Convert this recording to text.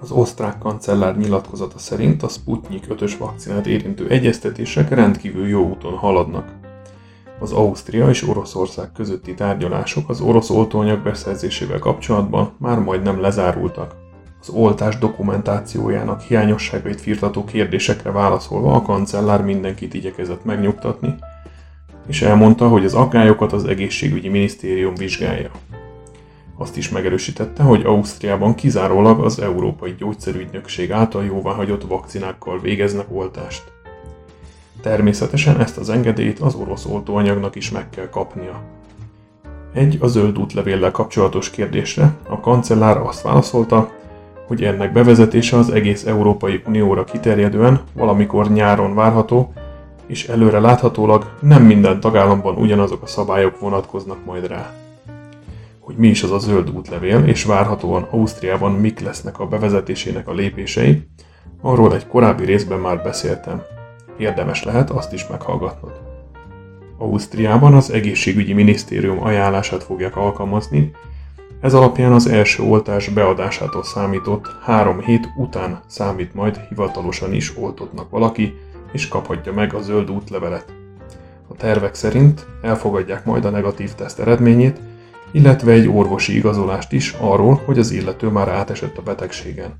Az osztrák kancellár nyilatkozata szerint a Sputnik 5-ös vakcinát érintő egyeztetések rendkívül jó úton haladnak. Az Ausztria és Oroszország közötti tárgyalások az orosz oltóanyag beszerzésével kapcsolatban már majdnem lezárultak. Az oltás dokumentációjának hiányosságait firtató kérdésekre válaszolva a kancellár mindenkit igyekezett megnyugtatni, és elmondta, hogy az aggályokat az egészségügyi minisztérium vizsgálja. Azt is megerősítette, hogy Ausztriában kizárólag az Európai Gyógyszerügynökség által jóváhagyott vakcinákkal végeznek oltást. Természetesen ezt az engedélyt az orosz oltóanyagnak is meg kell kapnia. Egy a zöld útlevéllel kapcsolatos kérdésre a kancellár azt válaszolta, hogy ennek bevezetése az egész Európai Unióra kiterjedően valamikor nyáron várható, és előre láthatólag nem minden tagállamban ugyanazok a szabályok vonatkoznak majd rá. Hogy mi is az a zöld útlevél, és várhatóan Ausztriában mik lesznek a bevezetésének a lépései, arról egy korábbi részben már beszéltem. Érdemes lehet azt is meghallgatnod. Ausztriában az egészségügyi minisztérium ajánlását fogják alkalmazni, ez alapján az első oltás beadásától számított három hét után számít majd hivatalosan is oltottnak valaki, és kaphatja meg a zöld útlevelet. A tervek szerint elfogadják majd a negatív teszt eredményét, illetve egy orvosi igazolást is arról, hogy az illető már átesett a betegségen.